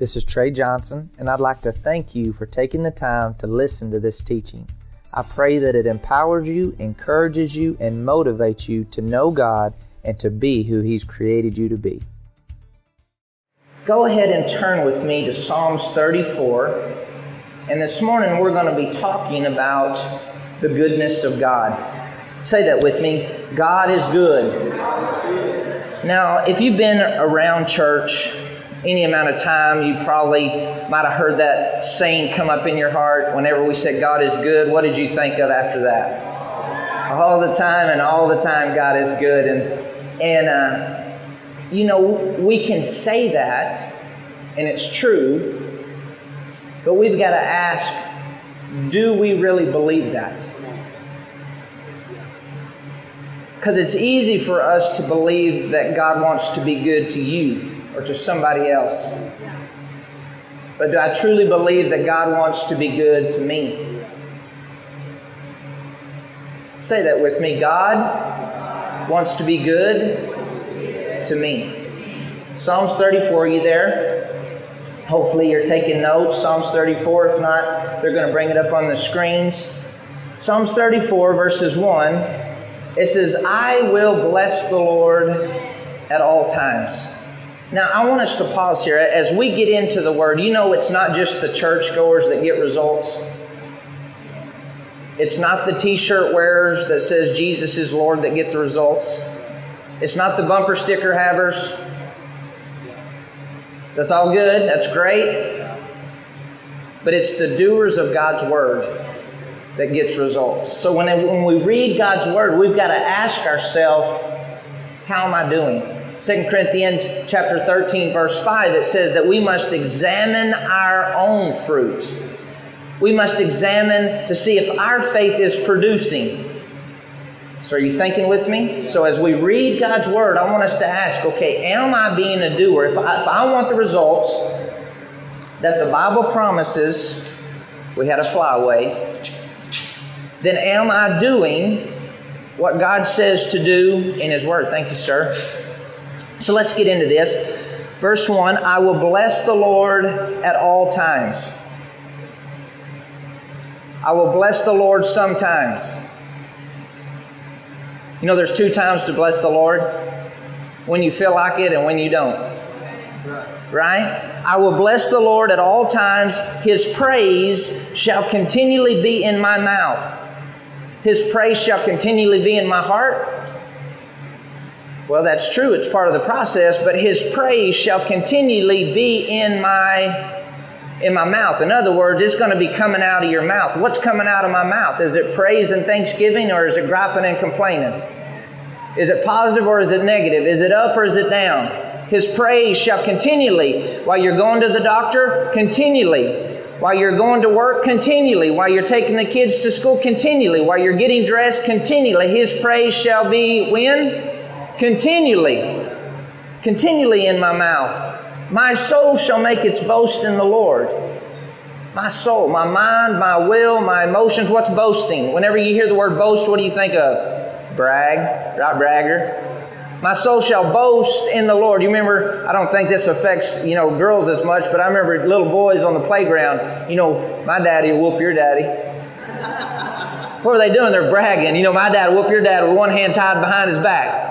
This is Trey Johnson, and I'd like to thank you for taking the time to listen to this teaching. I pray that it empowers you, encourages you, and motivates you to know God and to be who He's created you to be. Go ahead and turn with me to Psalms 34. And this morning we're going to be talking about the goodness of God. Say that with me God is good. Now, if you've been around church any amount of time, you probably might have heard that saying come up in your heart whenever we said God is good. What did you think of after that? All the time and all the time, God is good. And, and uh, you know, we can say that, and it's true, but we've got to ask do we really believe that? Because it's easy for us to believe that God wants to be good to you or to somebody else. But do I truly believe that God wants to be good to me? Say that with me. God wants to be good to me. Psalms 34, you there? Hopefully you're taking notes. Psalms 34, if not, they're going to bring it up on the screens. Psalms 34, verses 1, it says, I will bless the Lord at all times. Now, I want us to pause here. As we get into the Word, you know it's not just the churchgoers that get results. It's not the t shirt wearers that says Jesus is Lord that get the results. It's not the bumper sticker havers. That's all good. That's great. But it's the doers of God's Word that gets results. So when, when we read God's Word, we've got to ask ourselves, how am I doing? 2 Corinthians chapter 13 verse 5 it says that we must examine our own fruit. We must examine to see if our faith is producing. So are you thinking with me? So as we read God's word, I want us to ask, okay, am I being a doer? If I, if I want the results that the Bible promises, we had a flyaway, then am I doing what God says to do in His Word? Thank you, sir. So let's get into this. Verse 1 I will bless the Lord at all times. I will bless the Lord sometimes. You know, there's two times to bless the Lord when you feel like it and when you don't. Right? I will bless the Lord at all times. His praise shall continually be in my mouth. His praise shall continually be in my heart. Well, that's true. It's part of the process, but his praise shall continually be in my in my mouth. In other words, it's going to be coming out of your mouth. What's coming out of my mouth? Is it praise and thanksgiving or is it griping and complaining? Is it positive or is it negative? Is it up or is it down? His praise shall continually, while you're going to the doctor, continually. While you're going to work, continually. While you're taking the kids to school, continually. While you're getting dressed, continually. His praise shall be when? Continually, continually in my mouth. My soul shall make its boast in the Lord. My soul, my mind, my will, my emotions. What's boasting? Whenever you hear the word boast, what do you think of? Brag, right? Bragger. My soul shall boast in the Lord. You remember, I don't think this affects, you know, girls as much, but I remember little boys on the playground, you know, my daddy will whoop your daddy. what are they doing? They're bragging. You know, my dad whoop your dad with one hand tied behind his back.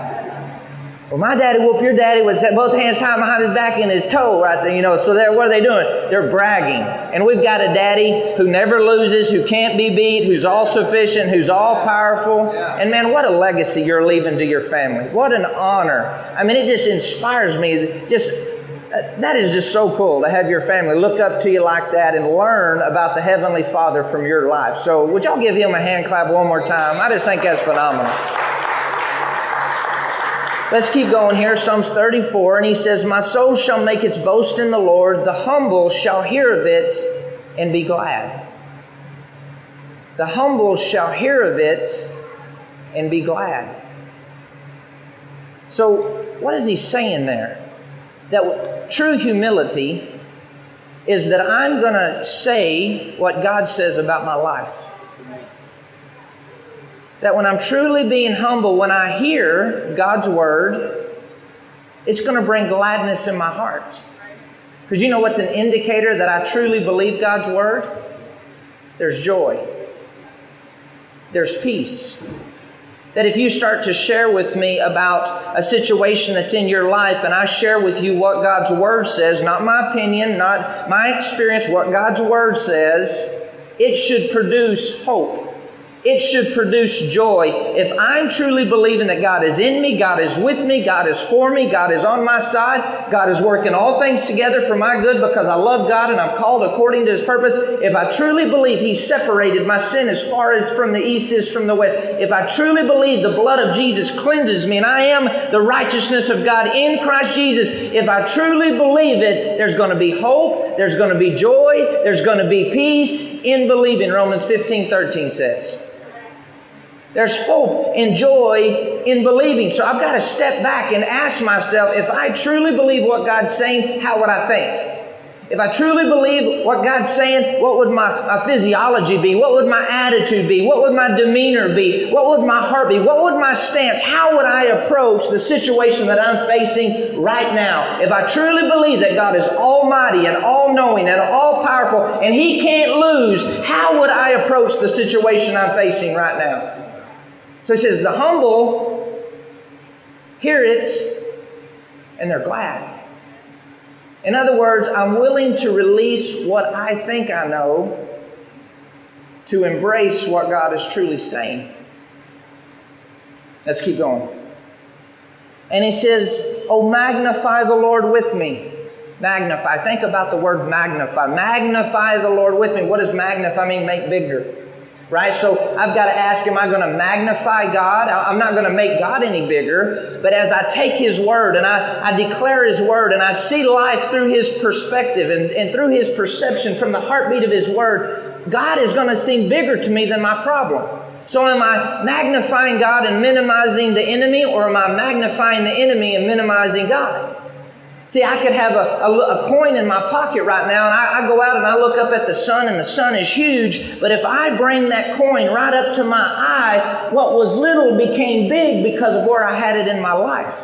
Well, my daddy whooped your daddy with both hands tied behind his back and his toe right there, you know. So they're, what are they doing? They're bragging. And we've got a daddy who never loses, who can't be beat, who's all sufficient, who's all powerful. And man, what a legacy you're leaving to your family. What an honor. I mean, it just inspires me. Just uh, that is just so cool to have your family look up to you like that and learn about the Heavenly Father from your life. So, would y'all give him a hand clap one more time? I just think that's phenomenal. Let's keep going here. Psalms 34, and he says, My soul shall make its boast in the Lord. The humble shall hear of it and be glad. The humble shall hear of it and be glad. So, what is he saying there? That true humility is that I'm going to say what God says about my life that when I'm truly being humble, when I hear God's word, it's going to bring gladness in my heart. Because you know what's an indicator that I truly believe God's word? There's joy, there's peace. That if you start to share with me about a situation that's in your life and I share with you what God's Word says, not my opinion, not my experience, what God's Word says, it should produce hope it should produce joy. If I'm truly believing that God is in me, God is with me, God is for me, God is on my side, God is working all things together for my good because I love God and I'm called according to His purpose. If I truly believe He separated my sin as far as from the east is from the west, if I truly believe the blood of Jesus cleanses me and I am the righteousness of God in Christ Jesus, if I truly believe it, there's going to be hope, there's going to be joy, there's going to be peace in believing, Romans 15 13 says. There's hope and joy in believing. So I've got to step back and ask myself if I truly believe what God's saying, how would I think? If I truly believe what God's saying, what would my, my physiology be? What would my attitude be? What would my demeanor be? What would my heart be? What would my stance? How would I approach the situation that I'm facing right now? If I truly believe that God is almighty and all knowing and all powerful and He can't lose, how would I approach the situation I'm facing right now? So he says, The humble hear it and they're glad. In other words, I'm willing to release what I think I know to embrace what God is truly saying. Let's keep going. And he says, Oh, magnify the Lord with me. Magnify. Think about the word magnify. Magnify the Lord with me. What does magnify mean? Make bigger right? So I've got to ask, am I going to magnify God? I'm not going to make God any bigger, but as I take His Word and I, I declare His Word and I see life through His perspective and, and through His perception from the heartbeat of His Word, God is going to seem bigger to me than my problem. So am I magnifying God and minimizing the enemy, or am I magnifying the enemy and minimizing God? See, I could have a, a, a, coin in my pocket right now, and I, I, go out and I look up at the sun, and the sun is huge. But if I bring that coin right up to my eye, what was little became big because of where I had it in my life.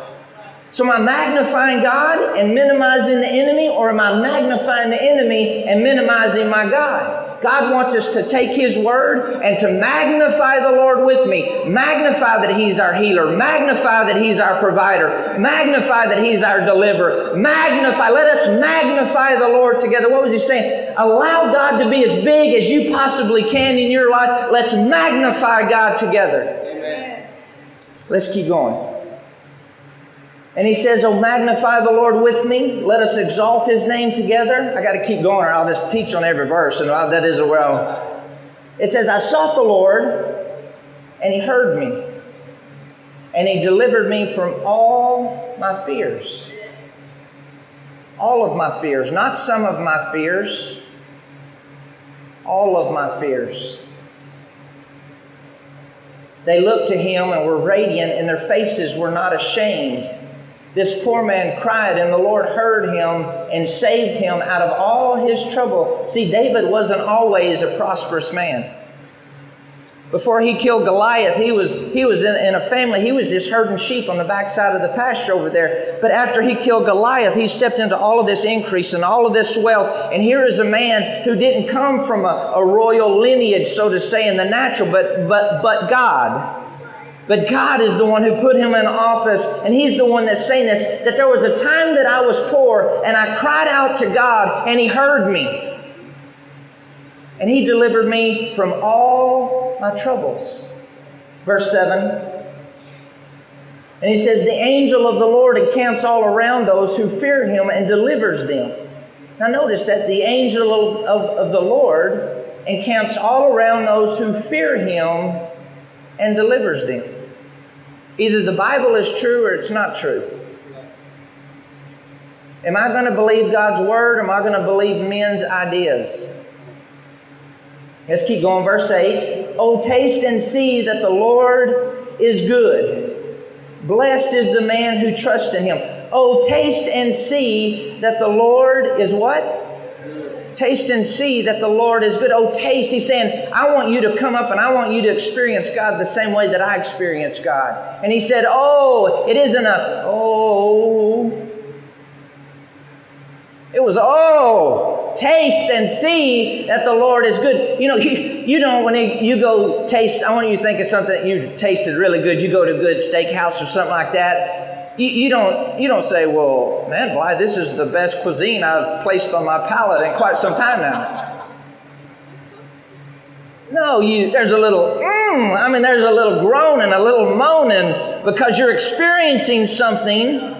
So am I magnifying God and minimizing the enemy, or am I magnifying the enemy and minimizing my God? God wants us to take His word and to magnify the Lord with me. Magnify that He's our healer. Magnify that He's our provider. Magnify that He's our deliverer. Magnify. Let us magnify the Lord together. What was He saying? Allow God to be as big as you possibly can in your life. Let's magnify God together. Amen. Let's keep going. And he says, Oh, magnify the Lord with me. Let us exalt his name together. I got to keep going, or I'll just teach on every verse, and that is a well. It says, I sought the Lord, and he heard me, and he delivered me from all my fears. All of my fears, not some of my fears, all of my fears. They looked to him and were radiant, and their faces were not ashamed. This poor man cried, and the Lord heard him and saved him out of all his trouble. See, David wasn't always a prosperous man. Before he killed Goliath, he was, he was in, in, a family, he was just herding sheep on the backside of the pasture over there. But after he killed Goliath, he stepped into all of this increase and all of this wealth. And here is a man who didn't come from a, a royal lineage, so to say, in the natural, but, but, but God. But God is the one who put him in office, and He's the one that's saying this that there was a time that I was poor, and I cried out to God, and He heard me. And He delivered me from all my troubles. Verse 7. And He says, The angel of the Lord encamps all around those who fear Him and delivers them. Now, notice that the angel of, of, the Lord encamps all around those who fear Him and delivers them. Either the Bible is true or it's not true. Am I going to believe God's word or am I going to believe men's ideas? Let's keep going. Verse 8 Oh, taste and see that the Lord is good. Blessed is the man who trusts in him. Oh, taste and see that the Lord is what? Taste and see that the Lord is good. Oh, taste. He's saying, I want you to come up and I want you to experience God the same way that I experience God. And he said, Oh, it isn't a, oh. It, was, oh, taste and see that the Lord is good. You know, you, know, when you go taste, I want you to think of something that you tasted really good. You go to a good steakhouse or something like that. You, you don't, you don't say, well, man, Bly, this is the best cuisine I've placed on my palate in quite some time now. No, you, there's a little, mm, I mean, there's a little groan and a little moaning because you're experiencing something.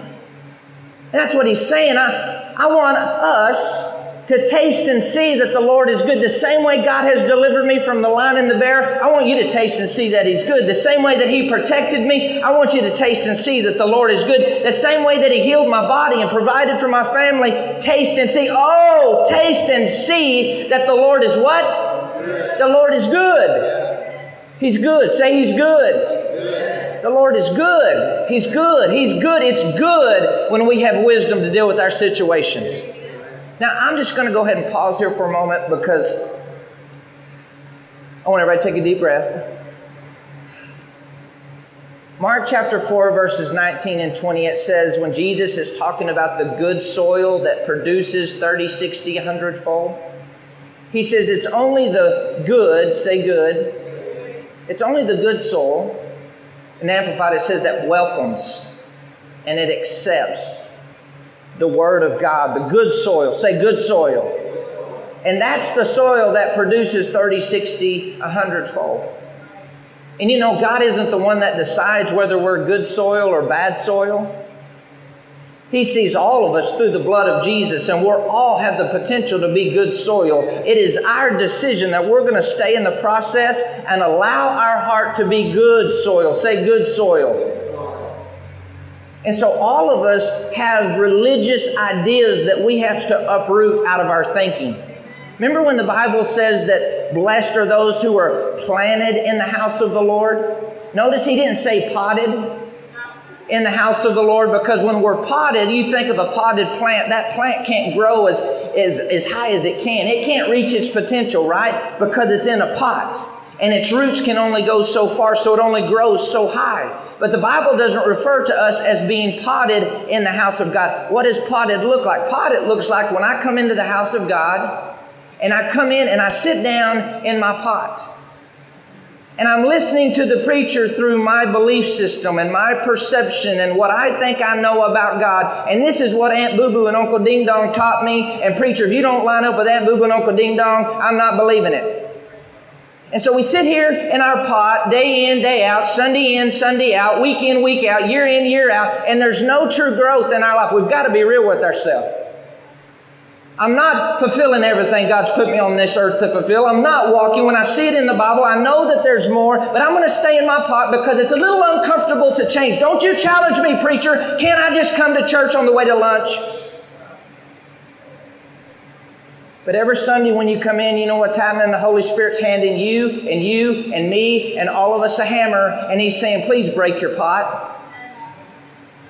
That's what he's saying. I, I want us to taste and see that the Lord is good. The same way God has delivered me from the lion and the bear, I want you to taste and see that He's good. The same way that He protected me, I want you to taste and see that the Lord is good. The same way that He healed my body and provided for my family, taste and see. Oh, taste and see that the Lord is what? The Lord is good. He's good. Say He's good. The Lord is good. He's good. He's good. It's good when we have wisdom to deal with our situations. Now, I'm just going to go ahead and pause here for a moment because I want everybody to take a deep breath. Mark chapter 4, verses 19 and 20, it says, when Jesus is talking about the good soil that produces 30, 60, 100 fold, he says it's only the good, say good, it's only the good soul. And Amplified, it says that welcomes and it accepts the Word of God, the good soil. Say good soil. And that's the soil that produces 30, 60, 100 fold. And you know, God isn't the one that decides whether we're good soil or bad soil. He sees all of us through the blood of Jesus, and we all have the potential to be good soil. It is our decision that we're going to stay in the process and allow our heart to be good soil. Say good soil. And so all of us have religious ideas that we have to uproot out of our thinking. Remember when the Bible says that blessed are those who are planted in the house of the Lord? Notice he didn't say potted in the house of the Lord because when we're potted, you think of a potted plant, that plant can't grow as, as, as high as it can. It can't reach its potential, right? Because it's in a pot. And its roots can only go so far, so it only grows so high. But the Bible doesn't refer to us as being potted in the house of God. What does potted look like? Potted looks like when I come into the house of God and I come in and I sit down in my pot and I'm listening to the preacher through my belief system and my perception and what I think I know about God. And this is what Aunt Boo Boo and Uncle Ding Dong taught me. And preacher, if you don't line up with Aunt Boo Boo and Uncle Ding Dong, I'm not believing it. And so we sit here in our pot day in, day out, Sunday in, Sunday out, week in, week out, year in, year out, and there's no true growth in our life. We've got to be real with ourselves. I'm not fulfilling everything God's put me on this earth to fulfill. I'm not walking. When I see it in the Bible, I know that there's more, but I'm going to stay in my pot because it's a little uncomfortable to change. Don't you challenge me, preacher. Can't I just come to church on the way to lunch? But every Sunday when you come in, you know what's happening? The Holy Spirit's handing you and you and me and all of us a hammer, and He's saying, please break your pot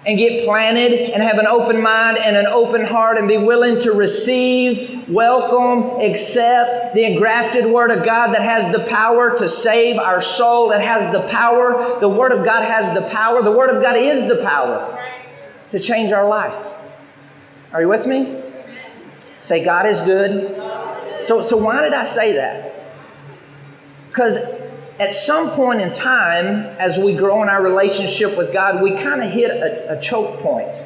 and get planted and have an open mind and an open heart and be willing to receive, welcome, accept the engrafted Word of God that has the power to save our soul, that has the power. The Word of God has the power. The Word of God is the power to change our life. Are you with me? Say, God is good. So, so why did I say that? Because at some point in time, as we grow in our relationship with God, we kind of hit a, a, choke point.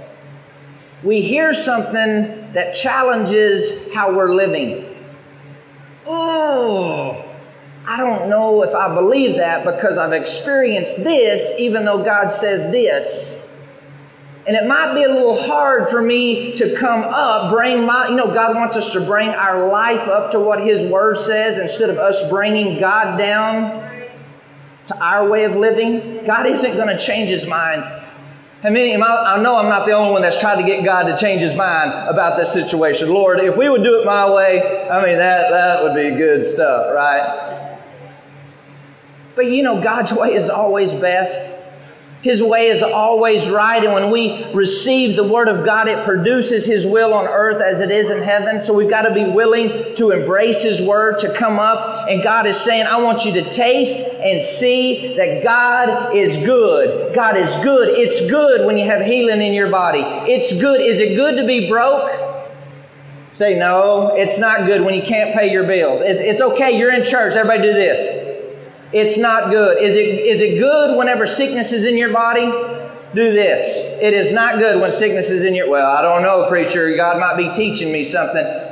We hear something that challenges how we're living. Oh, I don't know if I believe that because I've experienced this, even though God says this. And it might be a little hard for me to come up, bring my, you know, God wants us to bring our life up to what His Word says instead of us bringing God down to our way of living, God isn't going to change his mind. I mean, I know I'm not the only one that's tried to get God to change his mind about this situation. Lord, if we would do it my way, I mean, that, that would be good stuff, right? But you know, God's way is always best. His way is always right, and when we receive the Word of God, it produces His will on earth as it is in heaven. So we've got to be willing to embrace His Word, to come up, and God is saying, I want you to taste and see that God is good. God is good. It's good when you have healing in your body. It's good. Is it good to be broke? Say, no, it's not good when you can't pay your bills. It's, it's okay, you're in church. Everybody do this. It's not good. Is it, is it good whenever sickness is in your body? Do this. It is not good when sickness is in your. Well, I don't know, preacher. God might be teaching me something.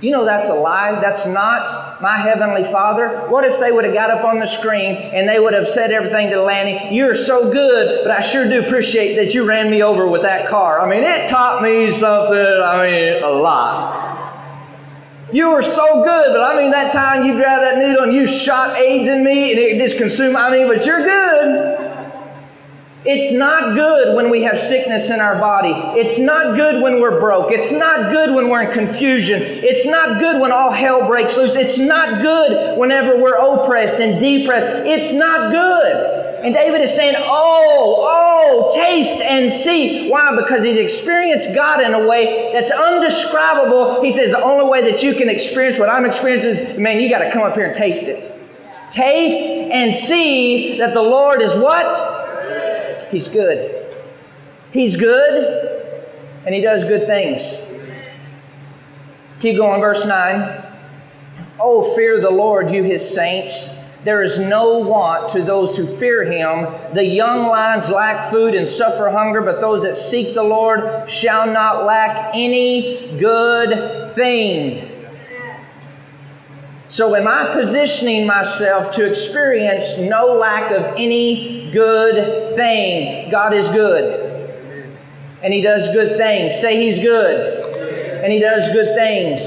You know that's a lie. That's not my heavenly Father. What if they would have got up on the screen and they would have said everything to Lanny? You're so good, but I sure do appreciate that you ran me over with that car. I mean, it taught me something. I mean, a lot. You were so good, but I mean, that time you grabbed that needle and you shot AIDS in me and it just consumed. I mean, but you're good. It's not good when we have sickness in our body. It's not good when we're broke. It's not good when we're in confusion. It's not good when all hell breaks loose. It's not good whenever we're oppressed and depressed. It's not good. And David is saying, Oh, oh, taste and see. Why? Because he's experienced God in a way that's undescribable. He says, The only way that you can experience what I'm experiencing is, man, you got to come up here and taste it. Taste and see that the Lord is what? He's good. He's good, and He does good things. Keep going, verse 9. Oh, fear the Lord, you His saints. There is no want to those who fear him. The young lions lack food and suffer hunger, but those that seek the Lord shall not lack any good thing. So, am I positioning myself to experience no lack of any good thing? God is good. And He does good things. Say He's good. And He does good things.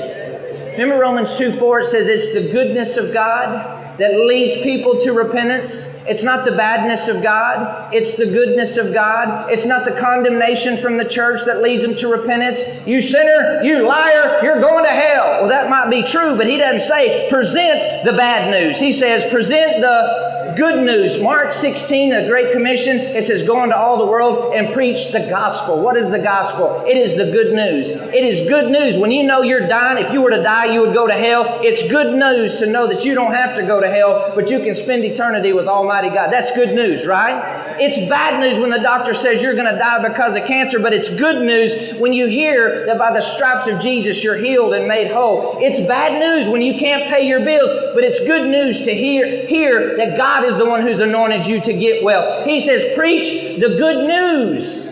Remember Romans 2 4, it says it's the goodness of God that leads people to repentance. It's not the badness of God, it's the goodness of God. It's not the condemnation from the church that leads them to repentance. You sinner, you liar, you're going to hell. Well, that might be true, but he doesn't say present the bad news. He says present the good news. Mark 16, the Great Commission, it says, Go into all the world and preach the gospel. What is the gospel? It is the good news. It is good news. When you know you're dying, if you were to die, you would go to hell. It's good news to know that you don't have to go to hell, but you can spend eternity with Almighty God. That's good news, right? It's bad news when the doctor says you're going to die because of cancer, but it's good news when you hear that by the stripes of Jesus you're healed and made whole. It's bad news when you can't pay your bills, but it's good news to hear, hear that God is the one who's anointed you to get well. He says, Preach the good news.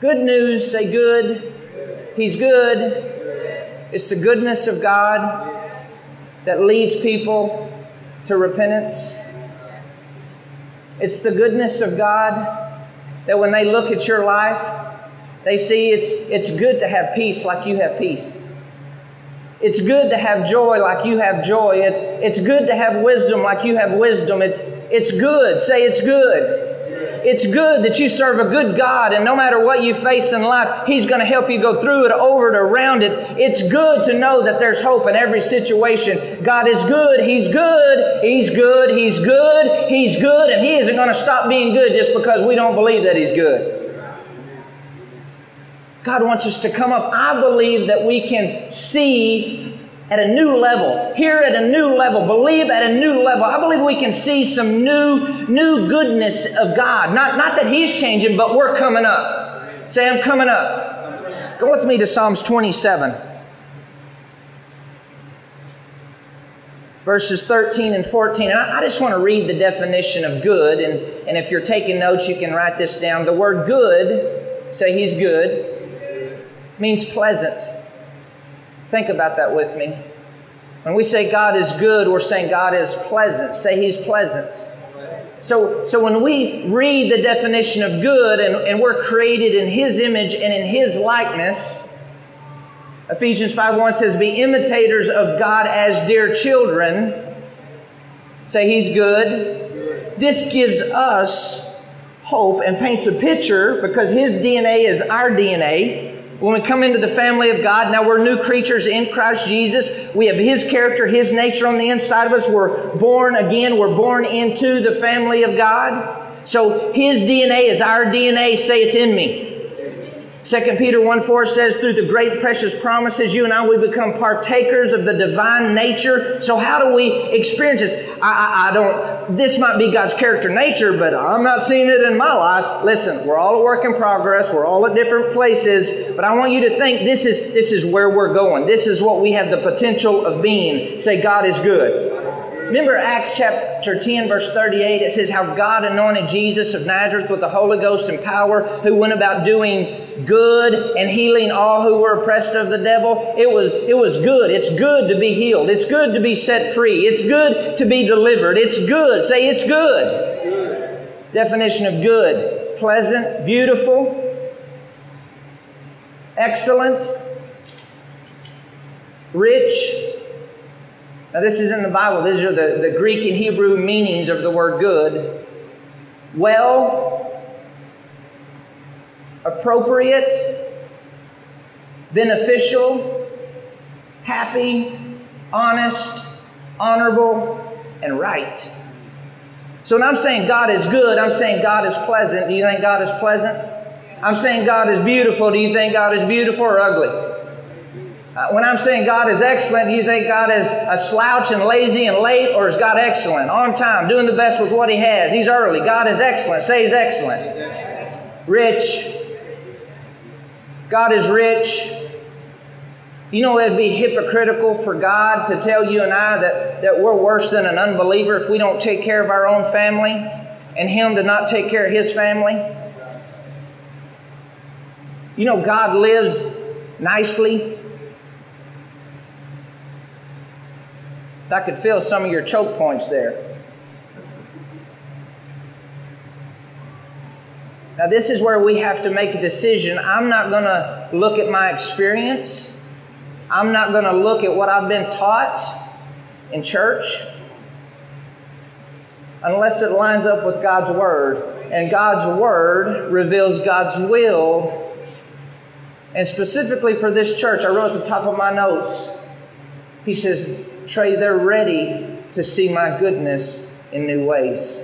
Good news, say good. He's good. It's the goodness of God that leads people to repentance. It's the goodness of God that when they look at your life, they see it's, it's good to have peace like you have peace. It's good to have joy like you have joy. It's, it's good to have wisdom like you have wisdom. It's, it's good. Say it's good. It's good that you serve a good God, and no matter what you face in life, He's going to help you go through it, over it, around it. It's good to know that there's hope in every situation. God is good. He's good. He's good. He's good. He's good, and He isn't going to stop being good just because we don't believe that He's good. God wants us to come up. I believe that we can see at a new level, hear at a new level, believe at a new level. I believe we can see some new, new goodness of God. Not, not that He's changing, but we're coming up. Say, I'm coming up. Go with me to Psalms 27. Verses 13 and 14. I, I just want to read the definition of good, and, and if you're taking notes, you can write this down. The word good, say He's good means pleasant. Think about that with me. When we say God is good, we're saying God is pleasant. Say He's pleasant. So, so when we read the definition of good and, and we're created in His image and in His likeness, Ephesians 5 1 says, Be imitators of God as dear children. Say He's good. This gives us hope and paints a picture because His DNA is our DNA when we come into the family of God, now we're new creatures in Christ Jesus. We have His character, His nature on the inside of us. We're born again. We're born into the family of God. So His DNA is our DNA. Say it's in me. 2 Peter 1 4 says, Through the great precious promises, you and I, we become partakers of the divine nature. So, how do we experience this? I, I, I don't this might be God's character nature, but I'm not seeing it in my life. Listen, we're all a work in progress. We're all at different places, but I want you to think this is this is where we're going. This is what we have the potential of being. Say God is good. Remember Acts chapter 10, verse 38, it says how God anointed Jesus of Nazareth with the Holy Ghost and power, who went about doing good and healing all who were oppressed of the devil. It was, it was good. It's good to be healed. It's good to be set free. It's good to be delivered. It's good. Say it's good. good. Definition of good pleasant, beautiful, excellent, rich, now, this is in the Bible. These are the, the Greek and Hebrew meanings of the word good. Well, appropriate, beneficial, happy, honest, honorable, and right. So when I'm saying God is good, I'm saying God is pleasant. Do you think God is pleasant? I'm saying God is beautiful. Do you think God is beautiful or ugly? Uh, when I'm saying God is excellent, do you think God is a slouch and lazy and late, or is God excellent, on time, doing the best with what He has? He's early. God is excellent. Say He's excellent. Rich. God is rich. You know, it'd be hypocritical for God to tell you and I that, that we're worse than an unbeliever if we don't take care of our own family and Him to not take care of His family. You know, God lives nicely I could feel some of your choke points there. Now, this is where we have to make a decision. I'm not going to look at my experience. I'm not going to look at what I've been taught in church unless it lines up with God's Word. And God's Word reveals God's will. And specifically for this church, I wrote at the top of my notes, He says, Trey, they're ready to see my goodness in new ways.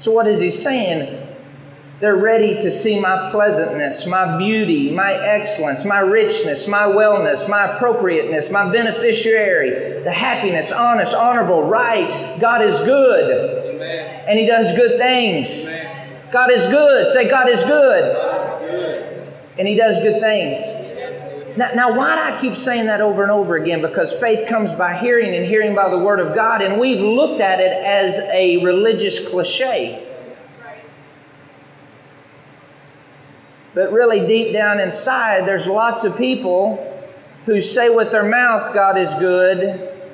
So, what is he saying? They're ready to see my pleasantness, my beauty, my excellence, my richness, my wellness, my appropriateness, my beneficiary, the happiness, honest, honorable, right. God is good. Amen. And He does good things. Amen. God is good. Say, God is good. God is good. And He does good things. Now, now, why do I keep saying that over and over again? Because faith comes by hearing and hearing by the Word of God, and we've looked at it as a religious cliche. But really, deep down inside, there's lots of people who say with their mouth, God is good,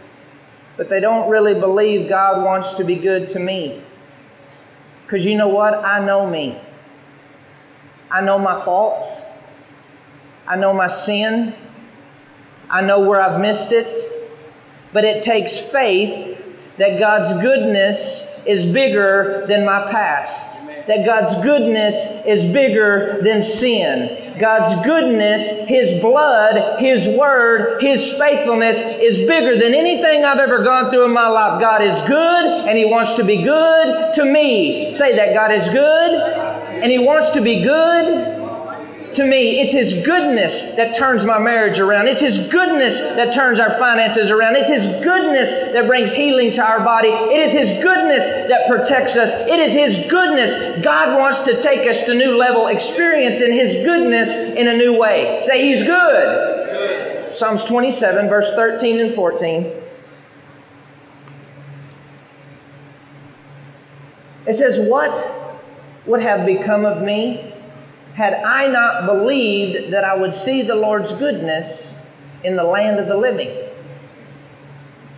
but they don't really believe God wants to be good to me. Because you know what? I know me. I know my faults. I know my sin. I know where I've missed it. But it takes faith that God's goodness is bigger than my past. That God's goodness is bigger than sin. God's goodness, His blood, His word, His faithfulness is bigger than anything I've ever gone through in my life. God is good and He wants to be good to me. Say that God is good and He wants to be good to me. It's His goodness that turns my marriage around. It's His goodness that turns our finances around. It's His goodness that brings healing to our body. It is His goodness that protects us. It is His goodness. God wants to take us to new level experience in His goodness in a new way. Say He's good. good. Psalms 27, verse 13 and 14. It says, What would have become of me had I not believed that I would see the Lord's goodness in the land of the living.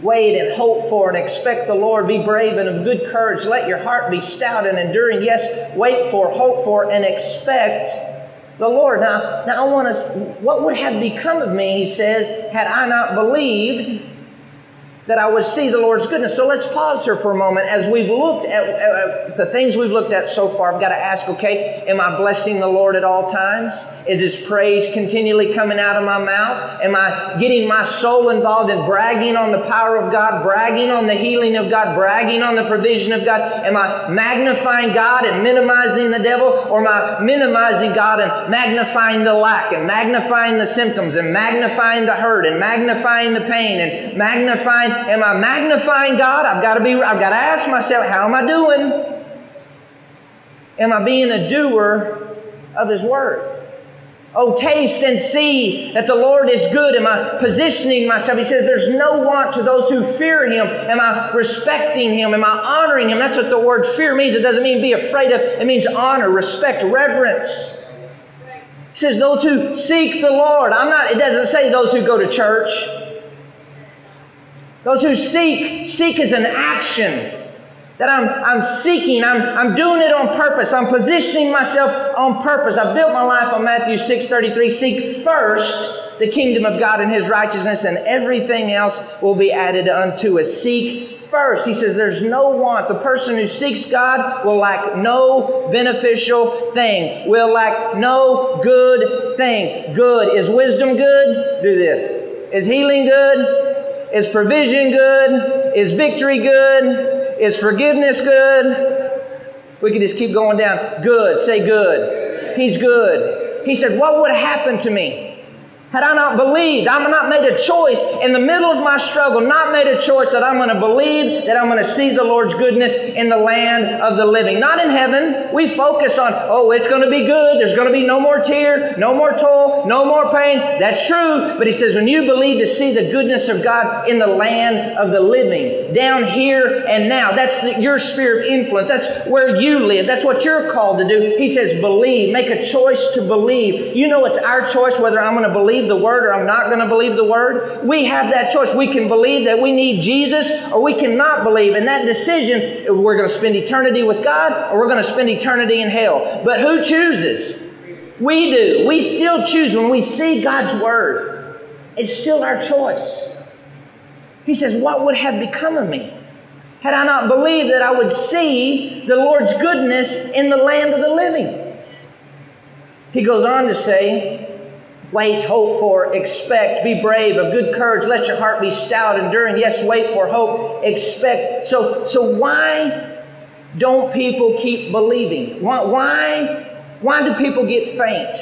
Wait and hope for and expect the Lord. Be brave and of good courage. Let your heart be stout and enduring. Yes, wait for, hope for, and expect the Lord. Now, now I want to. What would have become of me? He says, had I not believed that I would see the Lord's goodness. So let's pause here for a moment. As we've looked at, the things we've looked at so far, I've got to ask, okay, am I blessing the Lord at all times? Is His praise continually coming out of my mouth? Am I getting my soul involved in bragging on the power of God, bragging on the healing of God, bragging on the provision of God? Am I magnifying God and minimizing the devil? Or am I minimizing God and magnifying the lack and magnifying the symptoms and magnifying the hurt and magnifying the pain and magnifying am I magnifying God? I've got to be I've got to ask myself, how am I doing? Am I being a doer of His Word? Oh, taste and see that the Lord is good. Am I positioning myself? He says there's no want to those who fear Him. Am I respecting Him? Am I honoring Him? That's what the word fear means. It doesn't mean be afraid of, it means honor, respect, reverence. He says those who seek the Lord. I'm not, it doesn't say those who go to church. Those who seek, seek is an action that I'm, I'm seeking, I'm, I'm doing it on purpose. I'm positioning myself on purpose. I've built my life on Matthew 6.33. Seek first the kingdom of God and his righteousness, and everything else will be added unto us. Seek first. He says there's no want. The person who seeks God will lack no beneficial thing, will lack no good thing. Good. Is wisdom good? Do this. Is healing good? Is provision good? Is victory good? Is forgiveness good? We could just keep going down. Good. Say good. He's good. He said, What would happen to me had I not believed, I'm not made a choice in the middle of my struggle, not made a choice that I'm going to believe that I'm going to see the Lord's goodness in the land of the living. Not in heaven. We focus on, oh, it's going to be good. There's going to be no more tear, no more toil, no more pain. That's true. But he says, when you believe to see the goodness of God in the land of the living, down here and now, that's the, your sphere of influence. That's where you live. That's what you're called to do. He says, believe. Make a choice to believe. You know, it's our choice whether I'm going to believe believe the word or I'm not going to believe the word. We have that choice. We can believe that we need Jesus or we cannot believe. And that decision, we're going to spend eternity with God or we're going to spend eternity in hell. But who chooses? We do. We still choose when we see God's word. It's still our choice. He says, What would have become of me? Had I not believed that I would see the Lord's goodness in the land of the living. He goes on to say, Wait, hope for, expect, be brave, of good courage, let your heart be stout, enduring. Yes, wait for hope, expect. So, so why don't people keep believing? Why, why, why do people get faint?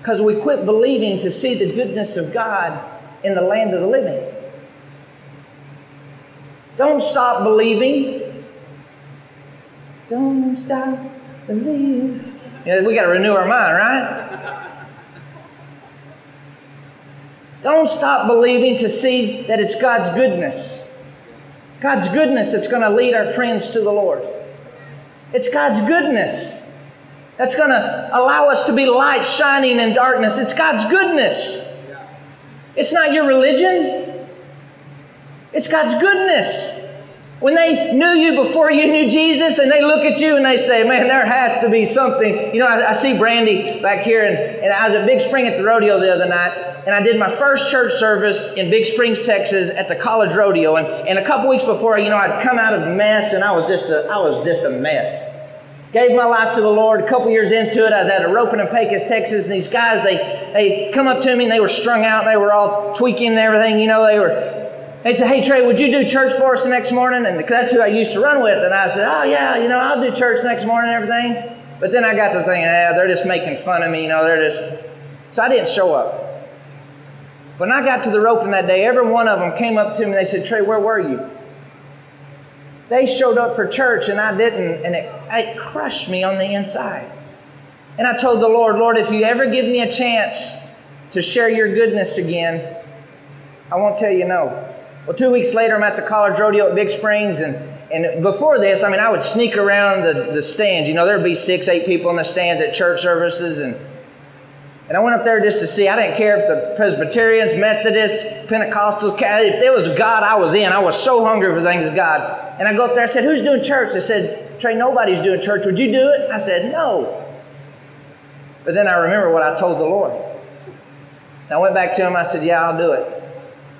Because we quit believing to see the goodness of God in the land of the living. Don't stop believing. Don't stop believing. You know, we got to renew our mind, right? Don't stop believing to see that it's God's goodness. God's goodness that's going to lead our friends to the Lord. It's God's goodness that's going to allow us to be light shining in darkness. It's God's goodness. It's not your religion, it's God's goodness. When they knew you before you knew Jesus and they look at you and they say, man, there has to be something. You know, I, I see Brandy back here and, and I was at Big Spring at the rodeo the other night and I did my first church service in Big Springs, Texas at the college rodeo. And, and a couple weeks before, you know, I'd come out of mess and I was just a, I was just a mess. Gave my life to the Lord. A couple years into it, I was at a rope in Pecos, Texas, and these guys, they, they come up to me and they were strung out they were all tweaking and everything. You know, they were they said, Hey, Trey, would you do church for us the next morning? And that's who I used to run with. And I said, Oh, yeah, you know, I'll do church next morning and everything. But then I got to thinking, ah, they're just making fun of me, you know, they're just. So I didn't show up. When I got to the roping that day, every one of them came up to me and they said, Trey, where were you? They showed up for church and I didn't, and it, it crushed me on the inside. And I told the Lord, Lord, if you ever give me a chance to share your goodness again, I won't tell you no. Well, two weeks later, I'm at the college rodeo at Big Springs, and, and before this, I mean, I would sneak around the, the stands. You know, there'd be six, eight people in the stands at church services, and and I went up there just to see. I didn't care if the Presbyterians, Methodists, Pentecostals, if it was God, I was in. I was so hungry for things of God. And I go up there, I said, Who's doing church? They said, Trey, nobody's doing church. Would you do it? I said, No. But then I remember what I told the Lord. And I went back to him, I said, Yeah, I'll do it.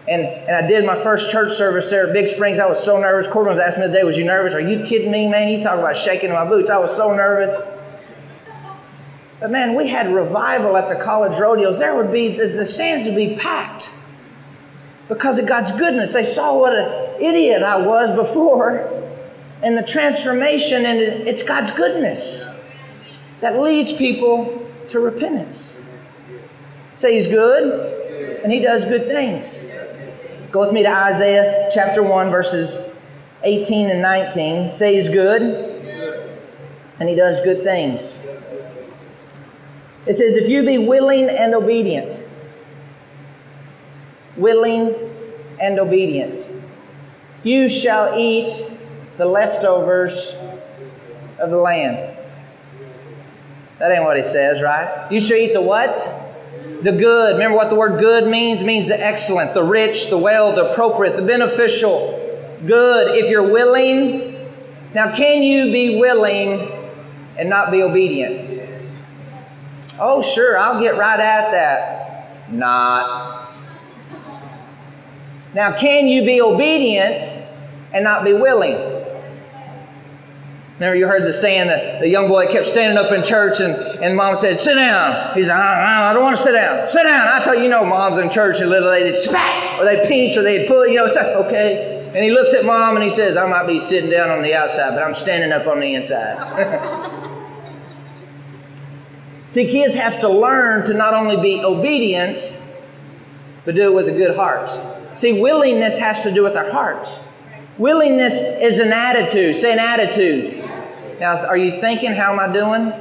And, and I did my first church service there at Big Springs. I was so nervous. Corbin was asking me today, was you nervous? Are you kidding me, man? You talk about shaking in my boots. I was so nervous. But man, we had revival at the college rodeos. There would be, the, the stands would be packed because of God's goodness. They saw what an idiot I was before and the transformation, and it's God's goodness that leads people to repentance. Say He's good. and He does good things. Go with me to Isaiah chapter 1, verses 18 and 19. Say He's good, and He does good things. It says, If you be willing and obedient, willing and obedient, you shall eat the leftovers of the land. That ain't what he says, right? You shall eat the what? The good. Remember what the word good means? It means the excellent, the rich, the well, the appropriate, the beneficial. Good. If you're willing. Now, can you be willing and not be obedient? Oh, sure, I'll get right at that. Not. Now, can you be obedient and not be willing? Remember, you heard the saying that the young boy kept standing up in church and, and mom said, Sit down. He's like, I, I don't want to sit down. Sit down. I tell you, you know, moms in church and little, they'd spat or they pinch or they'd pull, you know, it's like, okay. And he looks at mom and he says, I might be sitting down on the outside, but I'm standing up on the inside. See, kids have to learn to not only be obedient, but do it with a good heart. See, willingness has to do with our hearts. Willingness is an attitude. Say an attitude. Now, are you thinking, how am I doing?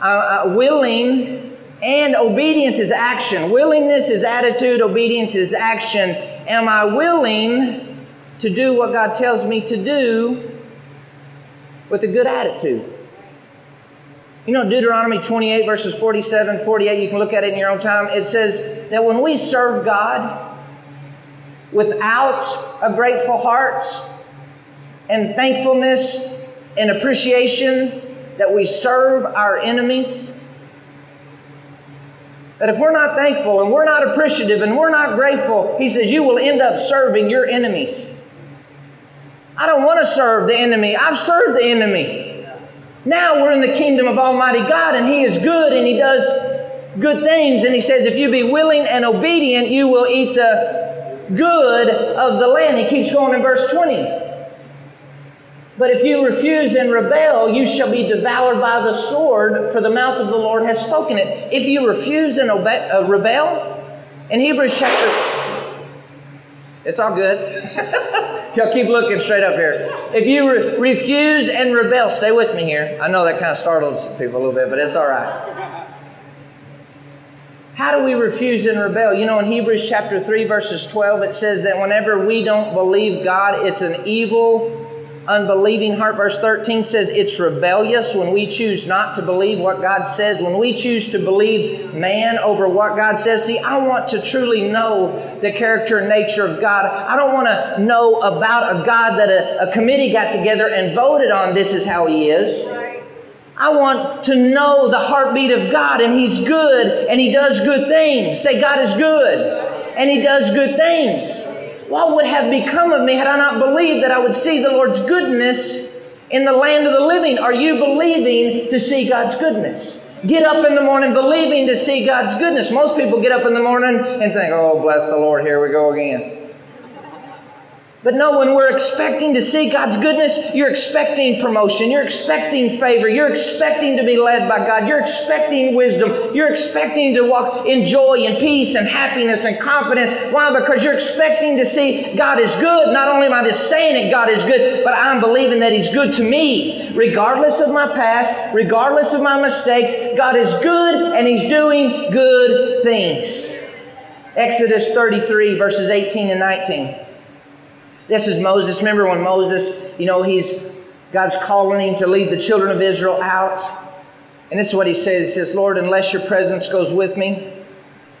Uh, uh, willing and obedience is action. Willingness is attitude, obedience is action. Am I willing to do what God tells me to do with a good attitude? You know, Deuteronomy 28, verses 47, 48, you can look at it in your own time. It says that when we serve God without a grateful heart and thankfulness and appreciation, that we serve our enemies. That if we're not thankful and we're not appreciative and we're not grateful, he says you will end up serving your enemies. I don't want to serve the enemy. I've served the enemy. Now we're in the kingdom of Almighty God, and He is good and He does good things. And He says, if you be willing and obedient, you will eat the good of the land. He keeps going in verse 20. But if you refuse and rebel, you shall be devoured by the sword, for the mouth of the Lord has spoken it. If you refuse and obey, uh, rebel, in Hebrews chapter it's all good. Y'all keep looking straight up here. If you re- refuse and rebel, stay with me here. I know that kind of startles people a little bit, but it's all right. How do we refuse and rebel? You know, in Hebrews chapter 3, verses 12, it says that whenever we don't believe God, it's an evil unbelieving heart. Verse 13 says it's rebellious when we choose not to believe what God says, when we choose to believe man over what God says. See, I want to truly know the character and nature of God. I don't want to know about a God that a, a committee got together and voted on this is how he is. I want to know the heartbeat of God, and He's good, and He does good things. Say, God is good, and He does good things. What would have become of me had I not believed that I would see the Lord's goodness in the land of the living? Are you believing to see God's goodness? Get up in the morning believing to see God's goodness. Most people get up in the morning and think, oh, bless the Lord, here we go again. But no, when we're expecting to see God's goodness, you're expecting promotion, you're expecting favor, you're expecting to be led by God, you're expecting wisdom, you're expecting to walk in joy and peace and happiness and confidence. Why? Because you're expecting to see God is good. Not only am I just saying it, God is good, but I'm believing that He's good to me. Regardless of my past, regardless of my mistakes, God is good and He's doing good things. Exodus 33, verses 18 and 19. This is Moses. Remember when Moses, you know, he's God's calling him to lead the children of Israel out. And this is what he says. He says, Lord, unless your presence goes with me,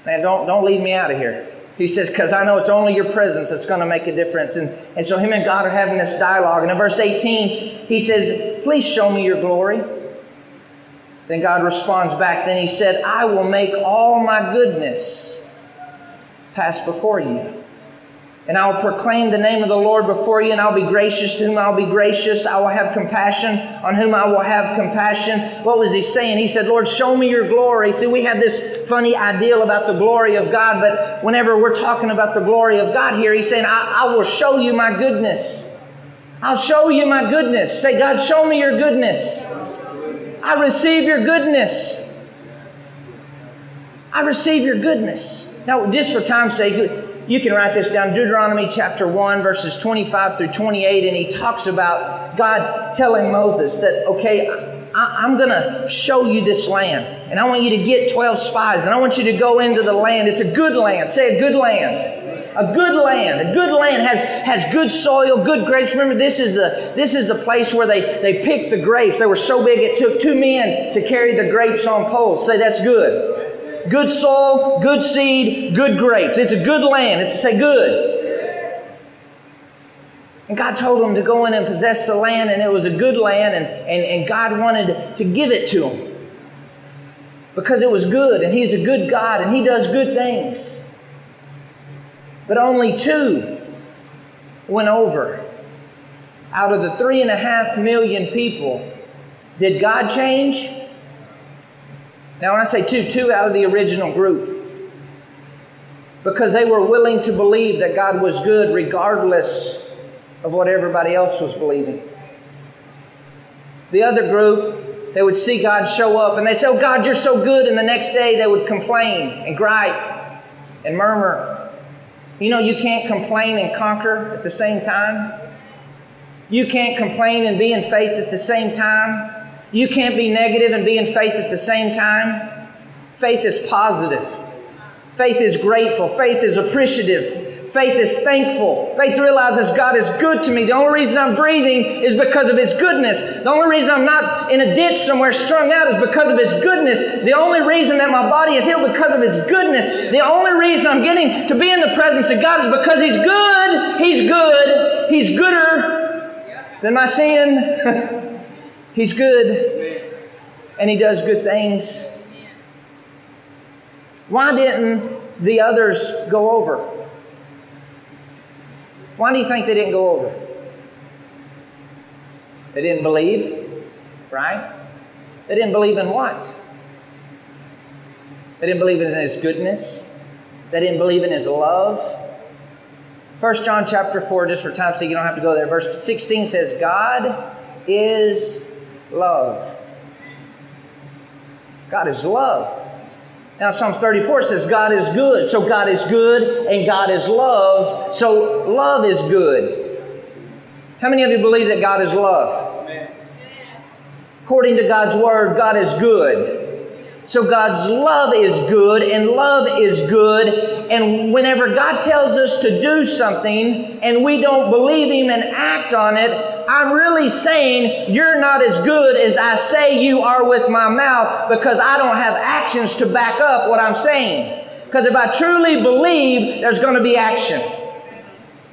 man, don't, don't lead me out of here. He says, because I know it's only your presence that's going to make a difference. And, and so him and God are having this dialogue. And in verse 18, he says, Please show me your glory. Then God responds back. Then he said, I will make all my goodness pass before you and I will proclaim the name of the Lord before you, and I'll be gracious to whom I'll be gracious. I will have compassion on whom I will have compassion. What was he saying? He said, Lord, show me your glory. See, we have this funny ideal about the glory of God, but whenever we're talking about the glory of God here, he's saying, I, I will show you my goodness. I'll show you my goodness. Say, God, show me your goodness. I receive your goodness. I receive your goodness. Now, just for time's sake, you can write this down Deuteronomy chapter 1, verses 25 through 28, and he talks about God telling Moses that, okay, I, am going to show you this land, and I want you to get 12 spies, and I want you to go into the land. It's a good land. Say a good land. A good land. A good land has, has good soil, good grapes. Remember, this is the this is the place where they, they picked the grapes. They were so big it took two men to carry the grapes on poles. Say that's good good soil, good seed, good grapes. It's a good land. It's to say good. And God told them to go in and possess the land, and it was a good land, and, and, and God wanted to give it to them because it was good, and He's a good God, and He does good things. But only two went over. Out of the three and a half million people, did God change? Now, when I say two, two out of the original group. Because they were willing to believe that God was good regardless of what everybody else was believing. The other group, they would see God show up and they say, Oh, God, you're so good. And the next day they would complain and gripe and murmur. You know, you can't complain and conquer at the same time. You can't complain and be in faith at the same time. You can't be negative and be in faith at the same time. Faith is positive. Faith is grateful. Faith is appreciative. Faith is thankful. Faith realizes God is good to me. The only reason I'm breathing is because of His goodness. The only reason I'm not in a ditch somewhere strung out is because of His goodness. The only reason that my body is healed because of His goodness. The only reason I'm getting to be in the presence of God is because He's good. He's good. He's gooder than my sin. He's good and He does good things. Why didn't the others go over? Why do you think they didn't go over? They didn't believe, right? They didn't believe in what? They didn't believe in His goodness. They didn't believe in His love. 1 John chapter 4, just for time's sake, you don't have to go there. Verse 16 says, God is love. God is love. Now, Psalms 34 says God is good. So, God is good and God is love. So, love is good. How many of you believe that God is love? Amen. According to God's word, God is good. So God's love is good, and love is good. And whenever God tells us to do something and we don't believe Him and act on it, I'm really saying you're not as good as I say you are with my mouth because I don't have actions to back up what I'm saying. Because if I truly believe, there's going to be action.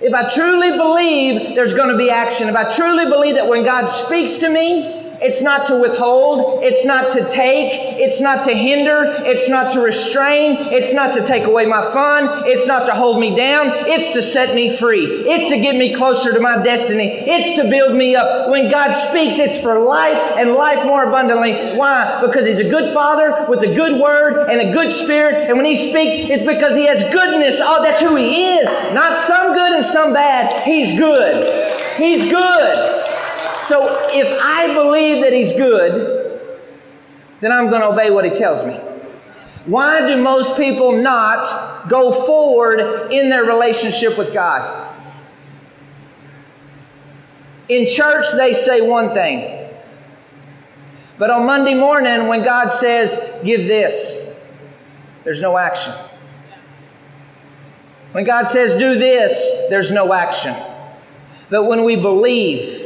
If I truly believe, there's going to be action. If I truly believe that when God speaks to me, it's not to withhold. It's not to take. It's not to hinder. It's not to restrain. It's not to take away my fun. It's not to hold me down. It's to set me free. It's to get me closer to my destiny. It's to build me up. When God speaks, it's for life and life more abundantly. Why? Because He's a good Father with a good word and a good spirit. And when He speaks, it's because He has goodness. Oh, that's who He is. Not some good and some bad. He's good. He's good. So if I believe that He's good, then I'm going to obey what He tells me. Why do most people not go forward in their relationship with God? In church, they say one thing. But on Monday morning, when God says, give this, there's no action. When God says, do this, there's no action. But when we believe,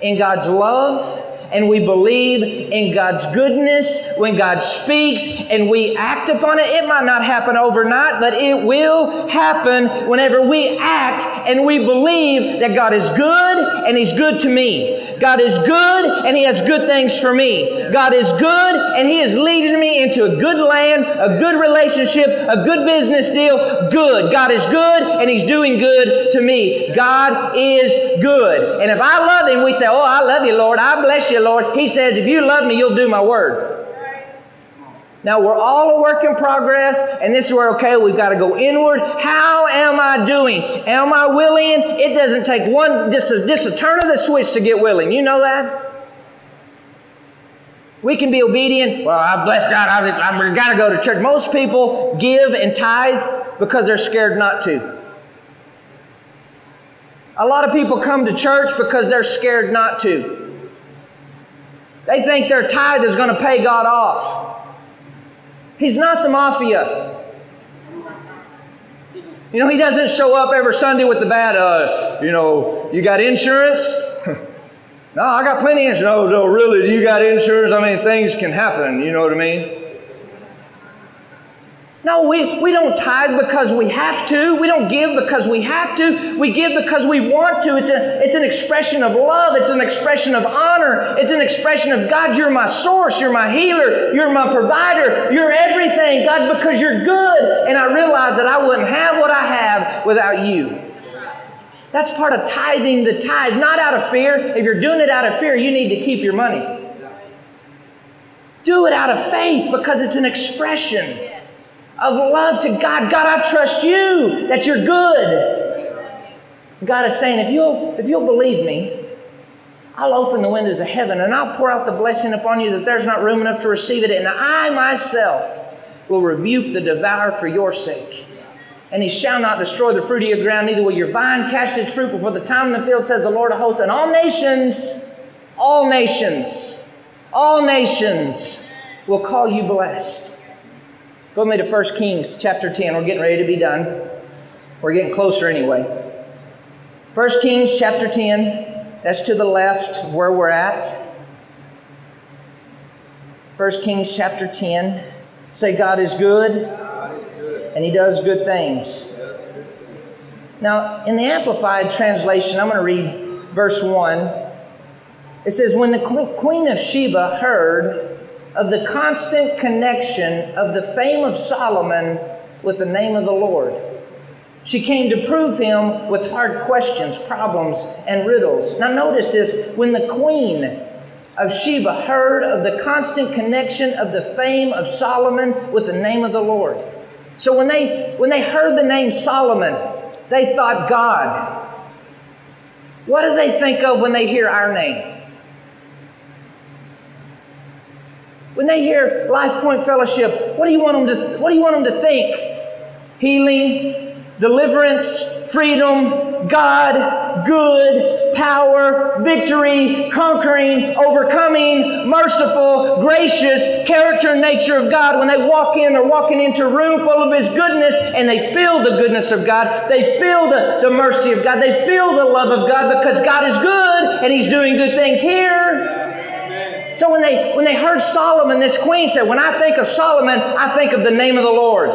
in God's love and we believe in God's goodness when God speaks and we act upon it. It might not happen overnight, but it will happen whenever we act and we believe that God is good and He's good to me. God is good and He has good things for me. God is good and He is leading me into a good land, a good relationship, a good business deal. Good. God is good and He's doing good to me. God is good. And if I love Him, we say, Oh, I love you, Lord. I bless you, Lord. He says, If you love me, you'll do my word. Now we're all a work in progress, and this is where, okay, we've got to go inward. How am I doing? Am I willing? It doesn't take one, just a, just a turn of the switch to get willing. You know that? We can be obedient. Well, I bless God. I, I got to go to church. Most people give and tithe because they're scared not to. A lot of people come to church because they're scared not to. They think their tithe is going to pay God off. He's not the mafia. You know, he doesn't show up every Sunday with the bad, uh, you know, you got insurance? no, I got plenty of insurance. No, no, really, you got insurance? I mean, things can happen, you know what I mean? No, we, we don't tithe because we have to. We don't give because we have to. We give because we want to. It's, a, it's an expression of love. It's an expression of honor. It's an expression of God, you're my source. You're my healer. You're my provider. You're everything, God, because you're good. And I realize that I wouldn't have what I have without you. That's part of tithing the tithe, not out of fear. If you're doing it out of fear, you need to keep your money. Do it out of faith because it's an expression of love to God. God, I trust you that you're good. God is saying, if you'll, if you'll believe me, I'll open the windows of heaven and I'll pour out the blessing upon you that there's not room enough to receive it. And I myself will rebuke the devourer for your sake. And he shall not destroy the fruit of your ground, neither will your vine cast its fruit before the time in the field, says the Lord of hosts. And all nations, all nations, all nations will call you blessed. Go with me to 1 Kings chapter 10. We're getting ready to be done. We're getting closer anyway. 1 Kings chapter 10. That's to the left of where we're at. 1 Kings chapter 10. Say, God is good, and He does good things. Now, in the Amplified translation, I'm going to read verse 1. It says, When the Queen of Sheba heard of the constant connection of the fame of Solomon with the name of the Lord. She came to prove him with hard questions, problems, and riddles. Now, notice this when the queen of Sheba heard of the constant connection of the fame of Solomon with the name of the Lord. So, when they, when they heard the name Solomon, they thought God. What do they think of when they hear our name? When they hear Life Point Fellowship, what do you want them to, what do you want them to think? Healing, deliverance, freedom, God, good, power, victory, conquering, overcoming, merciful, gracious, character and nature of God. When they walk in, they're walking into a room full of His goodness and they feel the goodness of God. They feel the, the mercy of God. They feel the love of God because God is good and He's doing good things here. So when they when they heard Solomon, this queen said, When I think of Solomon, I think of the name of the Lord.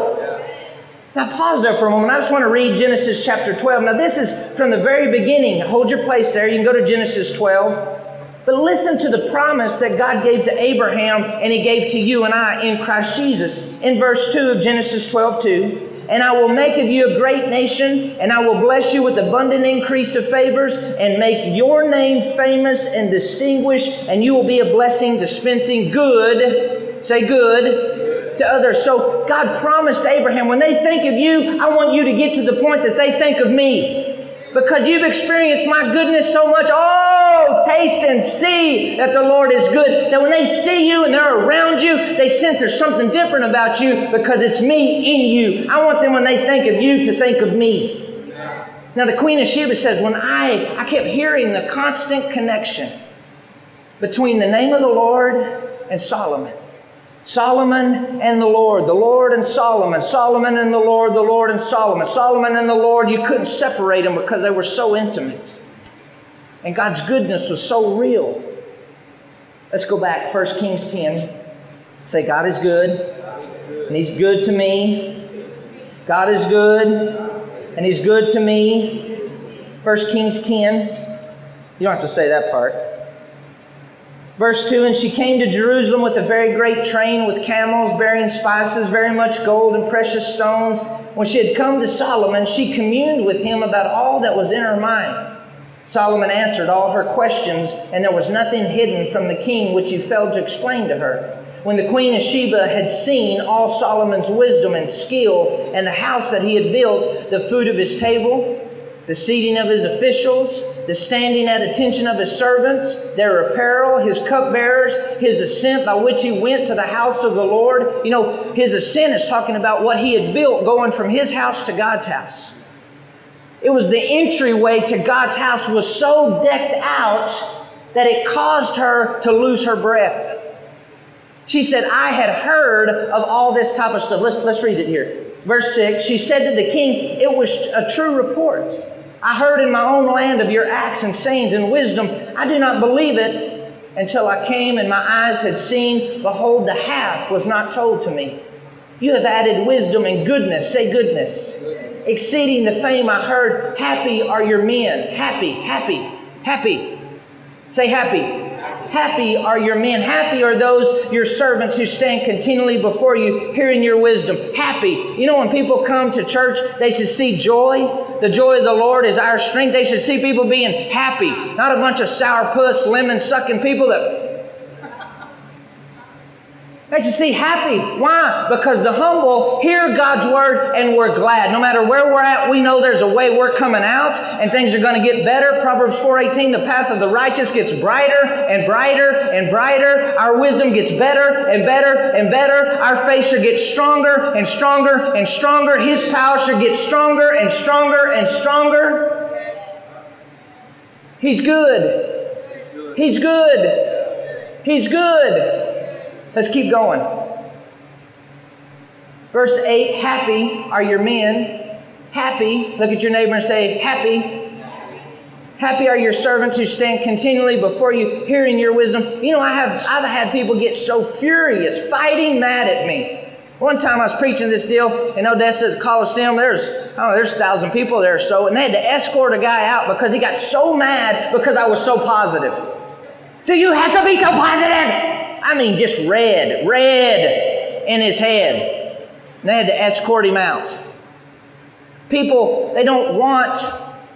Now pause there for a moment. I just want to read Genesis chapter 12. Now this is from the very beginning. Hold your place there. You can go to Genesis 12. But listen to the promise that God gave to Abraham and he gave to you and I in Christ Jesus. In verse 2 of Genesis 12, 2. And I will make of you a great nation, and I will bless you with abundant increase of favors, and make your name famous and distinguished, and you will be a blessing, dispensing good, say good, to others. So God promised Abraham, when they think of you, I want you to get to the point that they think of me because you've experienced my goodness so much. Oh, taste and see that the Lord is good. That when they see you and they're around you, they sense there's something different about you because it's me in you. I want them when they think of you to think of me. Now, the Queen of Sheba says, when I, I kept hearing the constant connection between the name of the Lord and Solomon. Solomon and the Lord, the Lord and Solomon, Solomon and the Lord, the Lord and Solomon, Solomon and the Lord. You couldn't separate them because they were so intimate. And God's goodness was so real. Let's go back, 1 Kings 10. Say, God is good, and He's good to me. God is good, and He's good to me. 1 Kings 10. You don't have to say that part. Verse 2 And she came to Jerusalem with a very great train with camels bearing spices, very much gold and precious stones. When she had come to Solomon, she communed with him about all that was in her mind. Solomon answered all her questions, and there was nothing hidden from the king which he failed to explain to her. When the queen of Sheba had seen all Solomon's wisdom and skill, and the house that he had built, the food of his table, the seating of his officials, the standing at attention of his servants, their apparel, his cupbearers, his ascent by which he went to the house of the Lord. You know, his ascent is talking about what he had built going from his house to God's house. It was the entryway to God's house was so decked out that it caused her to lose her breath. She said, I had heard of all this type of stuff. Let's, let's read it here. Verse 6 She said to the king, It was a true report. I heard in my own land of your acts and sayings and wisdom. I do not believe it until I came and my eyes had seen. Behold, the half was not told to me. You have added wisdom and goodness. Say goodness. Exceeding the fame I heard. Happy are your men. Happy, happy, happy. Say happy. Happy are your men. Happy are those your servants who stand continually before you, hearing your wisdom. Happy. You know, when people come to church, they should see joy. The joy of the Lord is our strength. They should see people being happy, not a bunch of sourpuss, lemon sucking people that they should see happy. Why? Because the humble hear God's word and we're glad. No matter where we're at, we know there's a way we're coming out and things are going to get better. Proverbs 4:18, the path of the righteous gets brighter and brighter and brighter. Our wisdom gets better and better and better. Our faith should get stronger and stronger and stronger. His power should get stronger and stronger and stronger. He's good. He's good. He's good. Let's keep going. Verse 8 Happy are your men. Happy. Look at your neighbor and say, Happy. Happy are your servants who stand continually before you, hearing your wisdom. You know, I have I've had people get so furious, fighting mad at me. One time I was preaching this deal in Odessa Coliseum. There's, know, there's a thousand people there or so, and they had to escort a guy out because he got so mad because I was so positive. Do you have to be so positive? I mean, just red, red in his head. And they had to escort him out. People, they don't want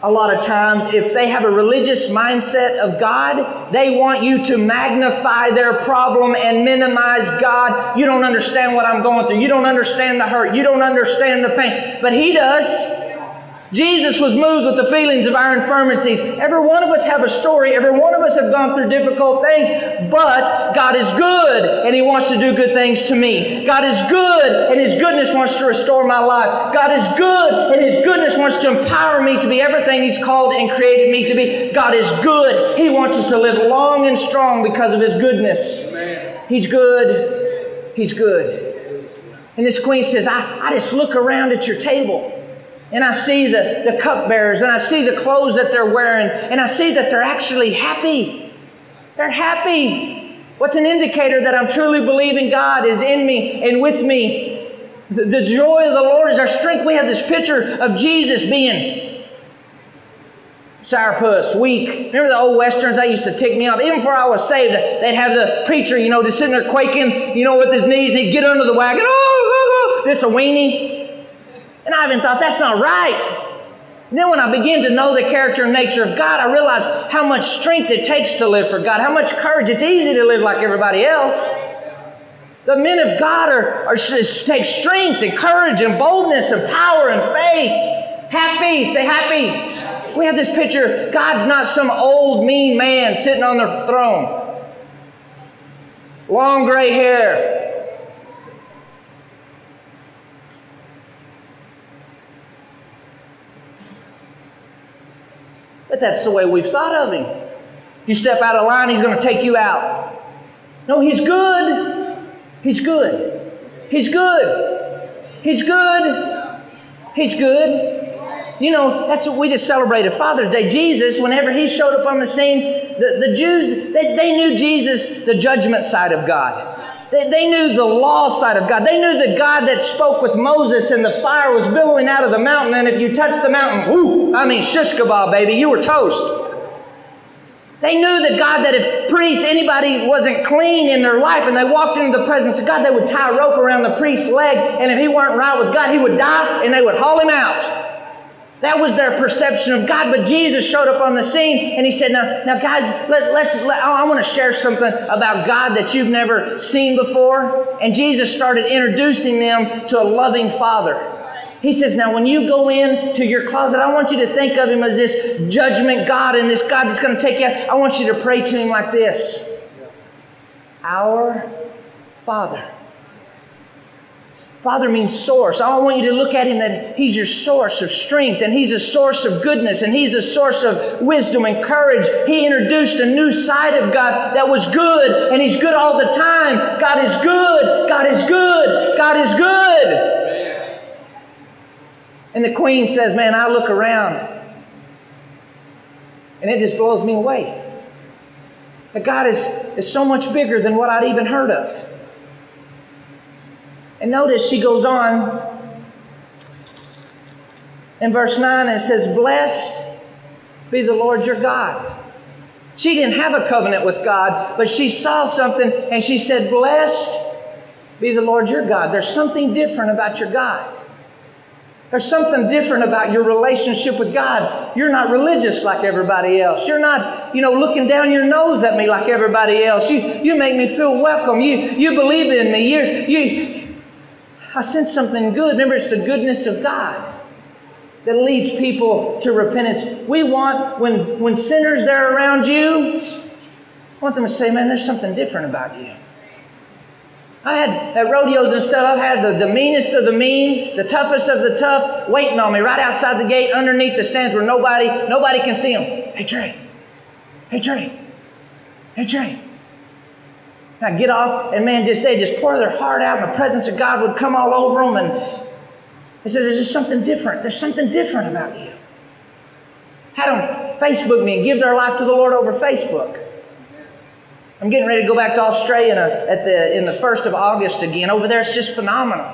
a lot of times, if they have a religious mindset of God, they want you to magnify their problem and minimize God. You don't understand what I'm going through. You don't understand the hurt. You don't understand the pain. But He does. Jesus was moved with the feelings of our infirmities. Every one of us have a story. Every one of us have gone through difficult things. But God is good and He wants to do good things to me. God is good and His goodness wants to restore my life. God is good and His goodness wants to empower me to be everything He's called and created me to be. God is good. He wants us to live long and strong because of His goodness. He's good. He's good. And this queen says, I, I just look around at your table and I see the, the cupbearers and I see the clothes that they're wearing and I see that they're actually happy. They're happy. What's an indicator that I'm truly believing God is in me and with me? The, the joy of the Lord is our strength. We have this picture of Jesus being sourpuss, weak. Remember the old westerns? That used to tick me off. Even before I was saved, they'd have the preacher, you know, just sitting there quaking, you know, with his knees, and he'd get under the wagon, oh, oh, oh, a weenie. And I even thought, that's not right. And then when I begin to know the character and nature of God, I realize how much strength it takes to live for God, how much courage. It's easy to live like everybody else. The men of God are, are take strength and courage and boldness and power and faith. Happy, say happy. We have this picture God's not some old mean man sitting on the throne. Long gray hair, But that's the way we've thought of him. You step out of line, he's going to take you out. No, he's good. He's good. He's good. He's good. He's good. You know, that's what we just celebrated Father's Day. Jesus, whenever he showed up on the scene, the, the Jews, they, they knew Jesus, the judgment side of God. They, they knew the law side of God. They knew the God that spoke with Moses and the fire was billowing out of the mountain. And if you touched the mountain, whoo, I mean, shish kebab, baby, you were toast. They knew the God that if priests, anybody wasn't clean in their life and they walked into the presence of God, they would tie a rope around the priest's leg. And if he weren't right with God, he would die and they would haul him out. That was their perception of God. But Jesus showed up on the scene and he said, Now, now guys, let, let's, let, I want to share something about God that you've never seen before. And Jesus started introducing them to a loving Father. He says, Now, when you go into your closet, I want you to think of him as this judgment God and this God that's going to take you out. I want you to pray to him like this Our Father. Father means source. I want you to look at him that he's your source of strength and he's a source of goodness and he's a source of wisdom and courage. He introduced a new side of God that was good and he's good all the time. God is good. God is good. God is good. And the queen says, Man, I look around and it just blows me away. That God is, is so much bigger than what I'd even heard of. And notice she goes on in verse 9 and says, Blessed be the Lord your God. She didn't have a covenant with God, but she saw something and she said, Blessed be the Lord your God. There's something different about your God. There's something different about your relationship with God. You're not religious like everybody else. You're not, you know, looking down your nose at me like everybody else. You, you make me feel welcome. You, you believe in me. You, you, I sense something good. Remember, it's the goodness of God that leads people to repentance. We want, when, when sinners are around you, I want them to say, man, there's something different about you. I had at rodeos and stuff, I've had the, the meanest of the mean, the toughest of the tough, waiting on me right outside the gate, underneath the stands where nobody, nobody can see them. Hey Trey, hey Trey, hey Trey. I get off, and man, just they just pour their heart out, and the presence of God would come all over them. And he says, There's just something different. There's something different about you. Had them Facebook me and give their life to the Lord over Facebook. I'm getting ready to go back to Australia at the, in the 1st of August again. Over there, it's just phenomenal.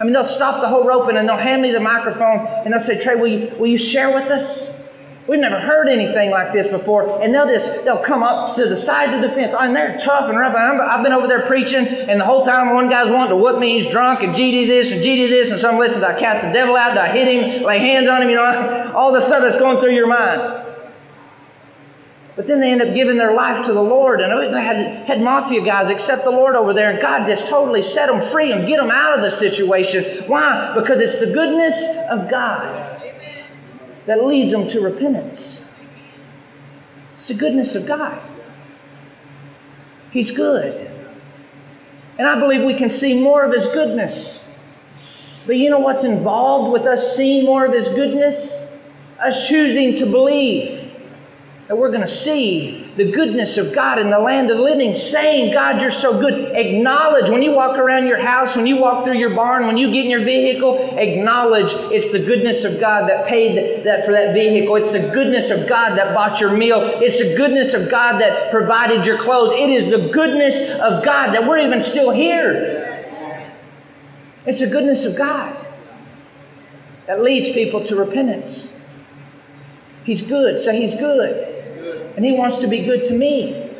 I mean, they'll stop the whole roping and they'll hand me the microphone and they'll say, Trey, will you, will you share with us? We've never heard anything like this before. And they'll just, they'll come up to the sides of the fence. and they're tough and rough. I've been over there preaching, and the whole time one guy's wanting to whoop me. He's drunk, and GD this and GD this. And some listen, did I cast the devil out? I hit him? Lay hands on him? You know, all the stuff that's going through your mind. But then they end up giving their life to the Lord. And we had, had mafia guys accept the Lord over there, and God just totally set them free and get them out of the situation. Why? Because it's the goodness of God that leads them to repentance. It's the goodness of God. He's good. And I believe we can see more of His goodness. But you know what's involved with us seeing more of His goodness? Us choosing to believe that we're going to see the goodness of God in the land of the living, saying, God, you're so good. Acknowledge when you walk around your house, when you walk through your barn, when you get in your vehicle, acknowledge it's the goodness of God that paid that for that vehicle. It's the goodness of God that bought your meal. It's the goodness of God that provided your clothes. It is the goodness of God that we're even still here. It's the goodness of God that leads people to repentance. He's good. Say, He's good and He wants to be good to me.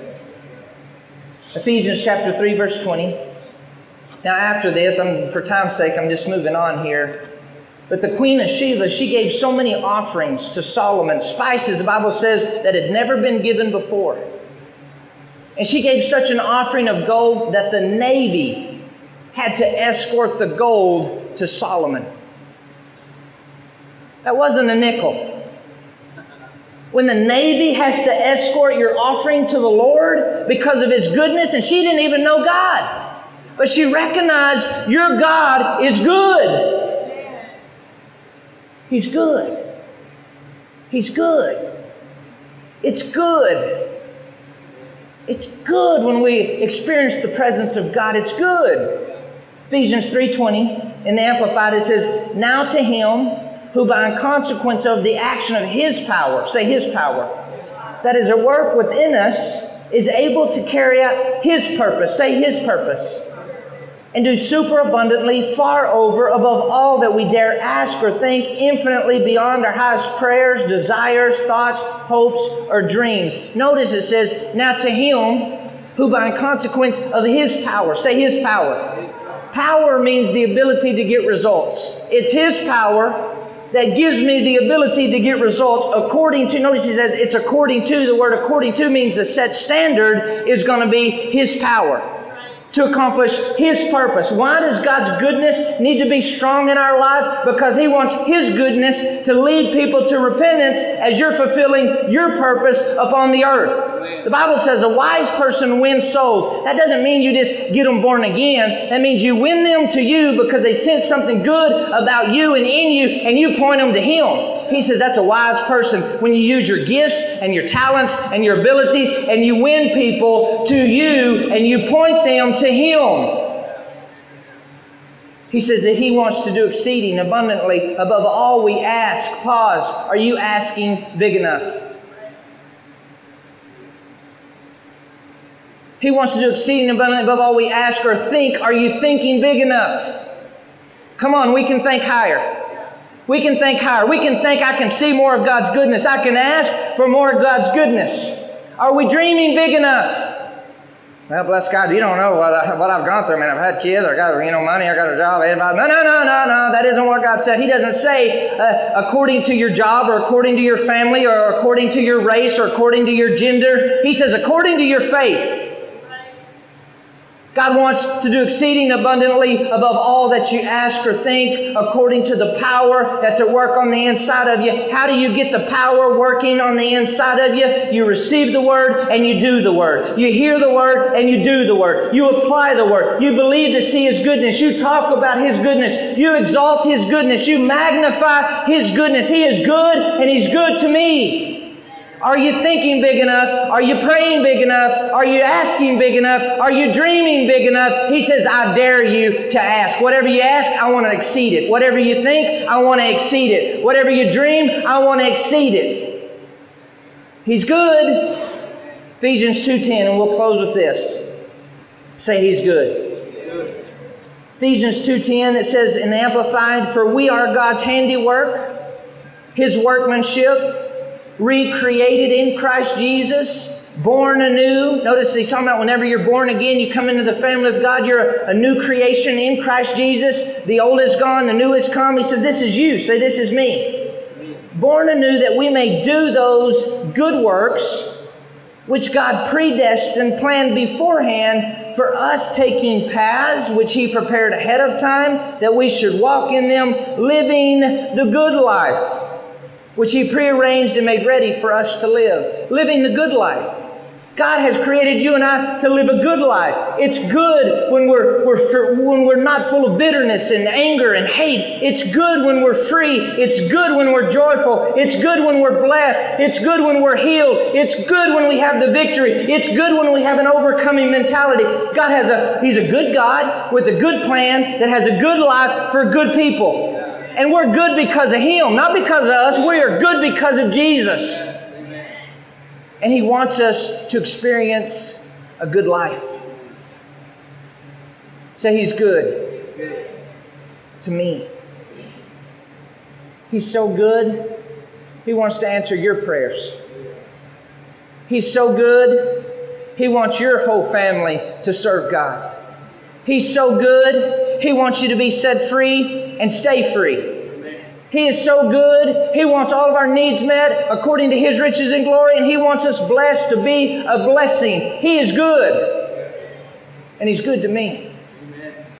Ephesians chapter 3, verse 20. Now, after this, I'm, for time's sake, I'm just moving on here. But the queen of Sheba, she gave so many offerings to Solomon, spices, the Bible says, that had never been given before. And she gave such an offering of gold that the navy had to escort the gold to Solomon. That wasn't a nickel when the Navy has to escort your offering to the Lord because of His goodness, and she didn't even know God. But she recognized your God is good. He's good. He's good. It's good. It's good when we experience the presence of God. It's good. Ephesians 3:20 in the Amplified it says, "Now to him who by consequence of the action of his power, say his power, that is at work within us, is able to carry out his purpose, say his purpose, and do superabundantly, far over, above all that we dare ask or think, infinitely beyond our highest prayers, desires, thoughts, hopes, or dreams. Notice it says, Now to him who by consequence of his power, say his power. Power means the ability to get results. It's his power that gives me the ability to get results according to, notice he says it's according to, the word according to means the set standard is going to be his power. to accomplish His purpose. Why does God's goodness need to be strong in our life? Because He wants His goodness to lead people to repentance as you're fulfilling your purpose upon the earth. The Bible says a wise person wins souls. That doesn't mean you just get them born again. That means you win them to you because they sense something good about you and in you, and you point them to Him. He says that's a wise person when you use your gifts and your talents and your abilities and you win people to you and you point them to Him. He says that He wants to do exceeding abundantly above all we ask. Pause. Are you asking big enough? He wants to do exceeding abundantly above all we ask or think. Are you thinking big enough? Come on, we can think higher. We can think higher. We can think I can see more of God's goodness. I can ask for more of God's goodness. Are we dreaming big enough? Well, bless God, you don't know what, I, what I've gone through. I mean, I've had kids, I got you know money, I got a job. No, no, no, no, no. That isn't what God said. He doesn't say uh, according to your job or according to your family or according to your race or according to your gender. He says according to your faith. God wants to do exceeding abundantly above all that you ask or think according to the power that's at work on the inside of you. How do you get the power working on the inside of you? You receive the word and you do the word. You hear the word and you do the word. You apply the word. You believe to see his goodness. You talk about his goodness. You exalt his goodness. You magnify his goodness. He is good and he's good to me. Are you thinking big enough? Are you praying big enough? Are you asking big enough? Are you dreaming big enough? He says, I dare you to ask. Whatever you ask, I want to exceed it. Whatever you think, I want to exceed it. Whatever you dream, I want to exceed it. He's good. Ephesians 2:10 and we'll close with this. Say he's good. Ephesians 2:10 it says in the amplified for we are God's handiwork, his workmanship, recreated in Christ Jesus, born anew. Notice he's talking about whenever you're born again, you come into the family of God, you're a, a new creation in Christ Jesus. The old is gone, the new has come. He says, This is you. Say, This is me. Born anew that we may do those good works which God predestined, planned beforehand for us taking paths which He prepared ahead of time that we should walk in them, living the good life which He prearranged and made ready for us to live, living the good life. God has created you and I to live a good life. It's good when we're, we're, when we're not full of bitterness and anger and hate. It's good when we're free. It's good when we're joyful. It's good when we're blessed. It's good when we're healed. It's good when we have the victory. It's good when we have an overcoming mentality. God has a, He's a good God with a good plan that has a good life for good people. And we're good because of Him, not because of us. We are good because of Jesus. And He wants us to experience a good life. Say, He's good to me. He's so good, He wants to answer your prayers. He's so good, He wants your whole family to serve God. He's so good, He wants you to be set free and stay free. He is so good. He wants all of our needs met according to His riches and glory, and He wants us blessed to be a blessing. He is good. And He's good to me.